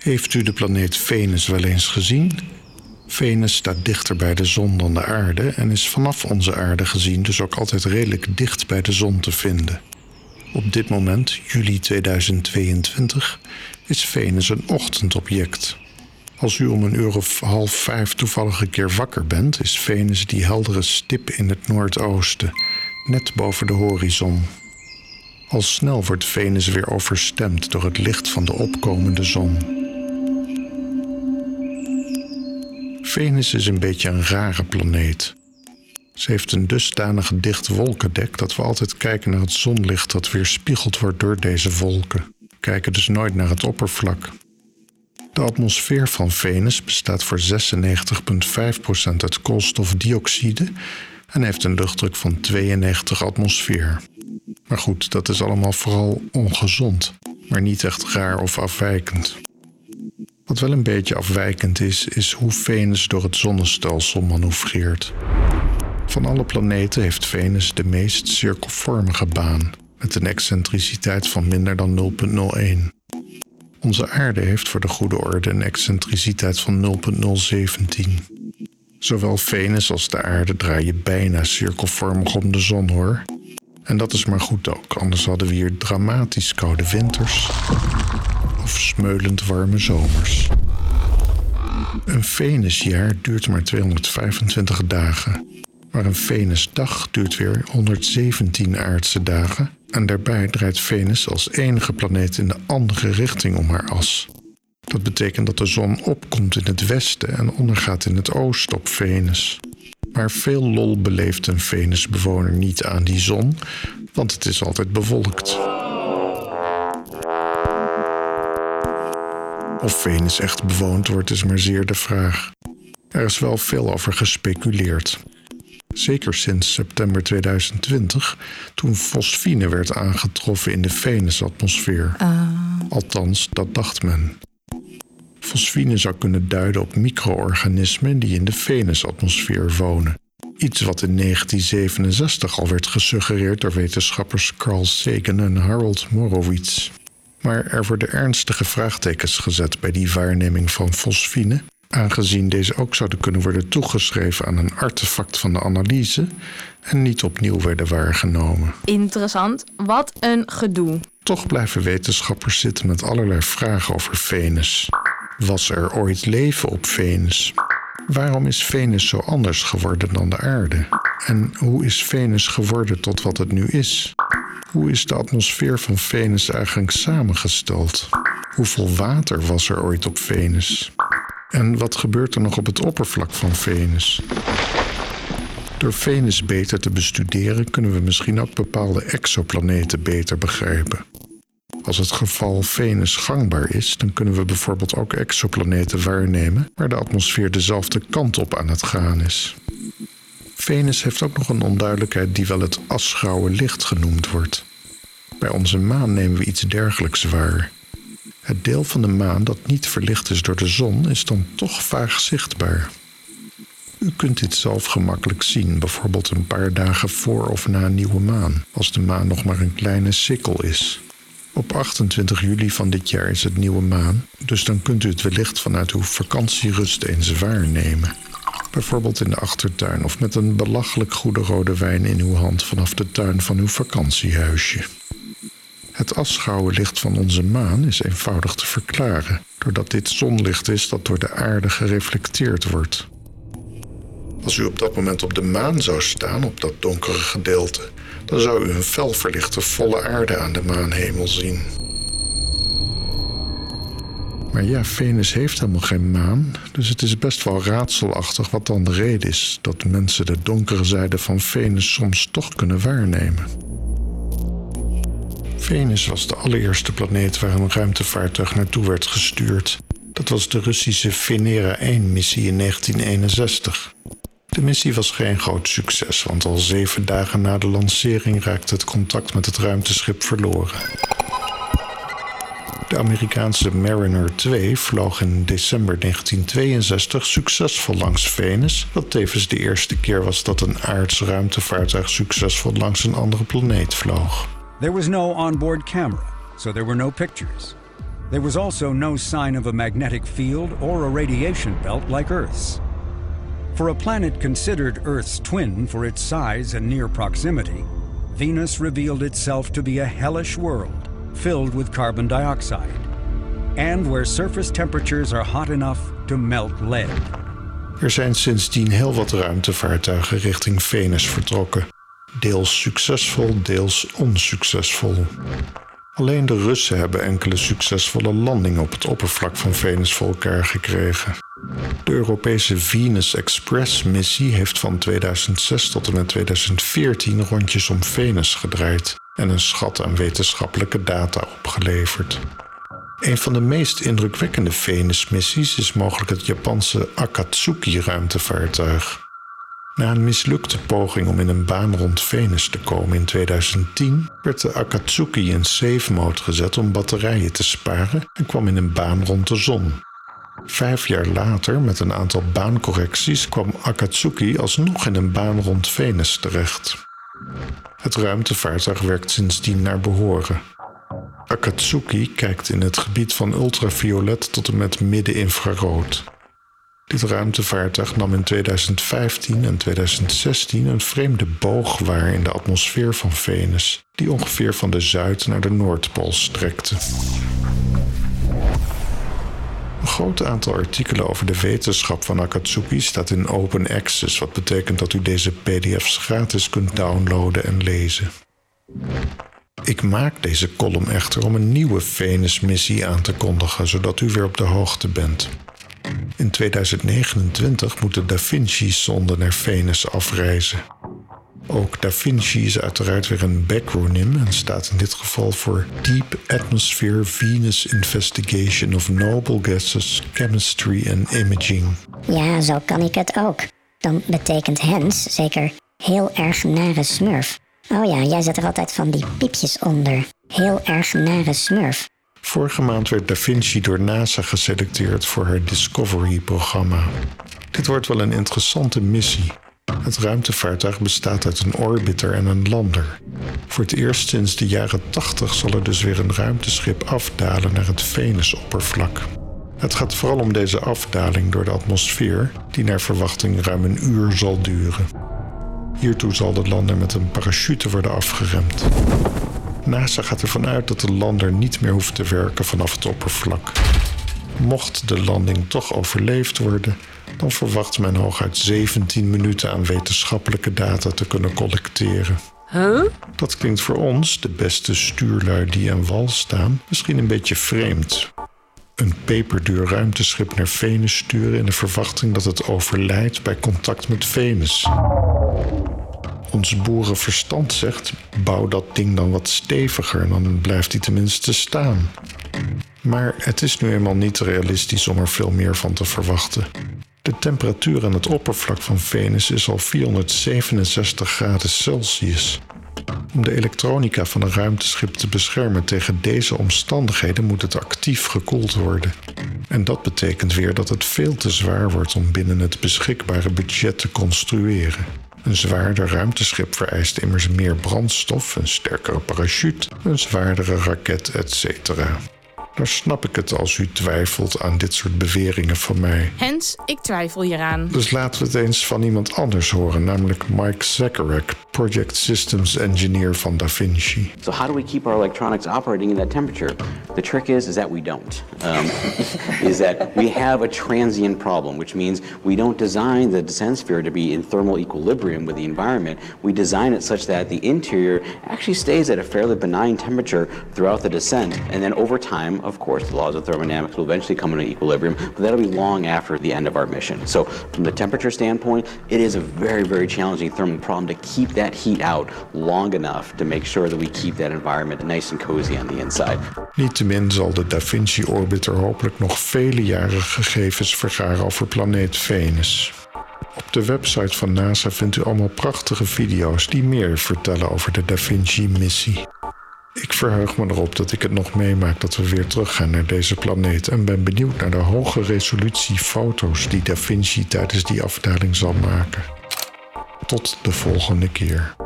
Heeft u de planeet Venus wel eens gezien? Venus staat dichter bij de zon dan de aarde en is vanaf onze aarde gezien dus ook altijd redelijk dicht bij de zon te vinden. Op dit moment, juli 2022, is Venus een ochtendobject. Als u om een uur of half vijf toevallig een keer wakker bent, is Venus die heldere stip in het noordoosten, net boven de horizon. Al snel wordt Venus weer overstemd door het licht van de opkomende zon. Venus is een beetje een rare planeet. Ze heeft een dusdanig dicht wolkendek dat we altijd kijken naar het zonlicht dat weerspiegeld wordt door deze wolken. We kijken dus nooit naar het oppervlak. De atmosfeer van Venus bestaat voor 96,5% uit koolstofdioxide en heeft een luchtdruk van 92 atmosfeer. Maar goed, dat is allemaal vooral ongezond, maar niet echt raar of afwijkend. Wat wel een beetje afwijkend is, is hoe Venus door het zonnestelsel manoeuvreert. Van alle planeten heeft Venus de meest cirkelvormige baan, met een excentriciteit van minder dan 0,01. Onze aarde heeft voor de goede orde een excentriciteit van 0,017. Zowel Venus als de aarde draaien bijna cirkelvormig om de zon hoor. En dat is maar goed ook, anders hadden we hier dramatisch koude winters of smeulend warme zomers. Een Venusjaar duurt maar 225 dagen, maar een Venusdag duurt weer 117 aardse dagen en daarbij draait Venus als enige planeet in de andere richting om haar as. Dat betekent dat de zon opkomt in het westen en ondergaat in het oosten op Venus. Maar veel lol beleeft een Venusbewoner niet aan die zon, want het is altijd bewolkt. Of Venus echt bewoond wordt is maar zeer de vraag. Er is wel veel over gespeculeerd. Zeker sinds september 2020, toen fosfine werd aangetroffen in de Venusatmosfeer. Uh. Althans, dat dacht men. Fosfine zou kunnen duiden op micro-organismen die in de Venusatmosfeer wonen. Iets wat in 1967 al werd gesuggereerd door wetenschappers Carl Sagan en Harold Morowitz. Maar er worden ernstige vraagtekens gezet bij die waarneming van fosfine aangezien deze ook zouden kunnen worden toegeschreven aan een artefact van de analyse en niet opnieuw werden waargenomen. Interessant, wat een gedoe. Toch blijven wetenschappers zitten met allerlei vragen over Venus. Was er ooit leven op Venus? Waarom is Venus zo anders geworden dan de aarde? En hoe is Venus geworden tot wat het nu is? Hoe is de atmosfeer van Venus eigenlijk samengesteld? Hoeveel water was er ooit op Venus? En wat gebeurt er nog op het oppervlak van Venus? Door Venus beter te bestuderen kunnen we misschien ook bepaalde exoplaneten beter begrijpen. Als het geval Venus gangbaar is, dan kunnen we bijvoorbeeld ook exoplaneten waarnemen waar de atmosfeer dezelfde kant op aan het gaan is. Venus heeft ook nog een onduidelijkheid die wel het asgrauwe licht genoemd wordt. Bij onze maan nemen we iets dergelijks waar. Het deel van de maan dat niet verlicht is door de zon is dan toch vaag zichtbaar. U kunt dit zelf gemakkelijk zien, bijvoorbeeld een paar dagen voor of na nieuwe maan, als de maan nog maar een kleine sikkel is. Op 28 juli van dit jaar is het nieuwe maan, dus dan kunt u het wellicht vanuit uw vakantierust eens waarnemen. Bijvoorbeeld in de achtertuin of met een belachelijk goede rode wijn in uw hand vanaf de tuin van uw vakantiehuisje. Het afschouwen licht van onze maan is eenvoudig te verklaren, doordat dit zonlicht is dat door de aarde gereflecteerd wordt. Als u op dat moment op de maan zou staan, op dat donkere gedeelte, dan zou u een fel verlichte volle aarde aan de maanhemel zien. Maar ja, Venus heeft helemaal geen maan, dus het is best wel raadselachtig wat dan de reden is dat mensen de donkere zijde van Venus soms toch kunnen waarnemen. Venus was de allereerste planeet waar een ruimtevaartuig naartoe werd gestuurd. Dat was de Russische Venera 1-missie in 1961. De missie was geen groot succes, want al zeven dagen na de lancering raakte het contact met het ruimteschip verloren. De Amerikaanse Mariner 2 vloog in december 1962 succesvol langs Venus, wat tevens de eerste keer was dat een aards ruimtevaartuig succesvol langs een andere planeet vloog. There was no onboard camera, so there were no pictures. There was also no sign of a magnetic field or a radiation belt like Earth's. For a planet considered Earth's twin for its size and near proximity, Venus revealed itself to be a hellish world filled with carbon dioxide, and where surface temperatures are hot enough to melt lead. Er zijn sindsdien heel wat ruimtevaartuigen richting Venus vertrokken. Deels succesvol, deels onsuccesvol. Alleen de Russen hebben enkele succesvolle landingen op het oppervlak van Venus voor elkaar gekregen. De Europese Venus Express-missie heeft van 2006 tot en met 2014 rondjes om Venus gedraaid en een schat aan wetenschappelijke data opgeleverd. Een van de meest indrukwekkende Venus-missies is mogelijk het Japanse Akatsuki-ruimtevaartuig. Na een mislukte poging om in een baan rond Venus te komen in 2010 werd de Akatsuki in safe mode gezet om batterijen te sparen en kwam in een baan rond de zon. Vijf jaar later, met een aantal baancorrecties, kwam Akatsuki alsnog in een baan rond Venus terecht. Het ruimtevaartuig werkt sindsdien naar behoren. Akatsuki kijkt in het gebied van ultraviolet tot en met middeninfrarood. Dit ruimtevaartuig nam in 2015 en 2016 een vreemde boog waar in de atmosfeer van Venus, die ongeveer van de Zuid- naar de Noordpool strekte. Een groot aantal artikelen over de wetenschap van Akatsuki staat in open access, wat betekent dat u deze PDF's gratis kunt downloaden en lezen. Ik maak deze column echter om een nieuwe Venus-missie aan te kondigen, zodat u weer op de hoogte bent. In 2029 moet de Da Vinci-sonde naar Venus afreizen. Ook Da Vinci is uiteraard weer een backronym en staat in dit geval voor Deep Atmosphere Venus Investigation of Noble Gases, Chemistry and Imaging. Ja, zo kan ik het ook. Dan betekent Hens zeker heel erg nare smurf. Oh ja, jij zet er altijd van die piepjes onder. Heel erg nare smurf. Vorige maand werd Da Vinci door NASA geselecteerd voor haar Discovery-programma. Dit wordt wel een interessante missie. Het ruimtevaartuig bestaat uit een orbiter en een lander. Voor het eerst sinds de jaren 80 zal er dus weer een ruimteschip afdalen naar het Venusoppervlak. Het gaat vooral om deze afdaling door de atmosfeer, die naar verwachting ruim een uur zal duren. Hiertoe zal de lander met een parachute worden afgeremd. NASA gaat ervan uit dat de lander niet meer hoeft te werken vanaf het oppervlak. Mocht de landing toch overleefd worden, dan verwacht men hooguit 17 minuten aan wetenschappelijke data te kunnen collecteren. Huh? Dat klinkt voor ons, de beste stuurlui die aan wal staan, misschien een beetje vreemd. Een peperduur ruimteschip naar Venus sturen in de verwachting dat het overlijdt bij contact met Venus. Ons boerenverstand zegt: bouw dat ding dan wat steviger, dan blijft hij tenminste staan. Maar het is nu eenmaal niet realistisch om er veel meer van te verwachten. De temperatuur aan het oppervlak van Venus is al 467 graden Celsius. Om de elektronica van een ruimteschip te beschermen tegen deze omstandigheden moet het actief gekoeld worden. En dat betekent weer dat het veel te zwaar wordt om binnen het beschikbare budget te construeren. Een zwaarder ruimteschip vereist immers meer brandstof, een sterkere parachute, een zwaardere raket, etc. Dan snap ik het als u twijfelt aan dit soort beweringen van mij. Hens, ik twijfel hieraan. Dus laten we het eens van iemand anders horen, namelijk Mike Zacharek, Project Systems Engineer van Da Vinci. So how do we keep our electronics operating in that temperature? The trick is, is that we don't. Um, is that we have a transient problem, which means we don't design the descent sphere to be in thermal equilibrium with the environment. We design it such that the interior actually stays at a fairly benign temperature throughout the descent, and then over time, of course, the laws of thermodynamics will eventually come into equilibrium, but that'll be long after the end of our mission. So from the temperature standpoint, it is a very, very challenging thermal problem to keep that heat out long enough to make sure that we keep that environment nice and cozy on the inside. Niettemin zal de Da Vinci Orbiter hopelijk nog vele jaren gegevens vergaren over planeet Venus. Op de website van NASA vindt u allemaal prachtige video's die meer vertellen over de Da Vinci-missie. Ik verheug me erop dat ik het nog meemaak dat we weer teruggaan naar deze planeet en ben benieuwd naar de hoge resolutie foto's die Da Vinci tijdens die afdaling zal maken. Tot de volgende keer.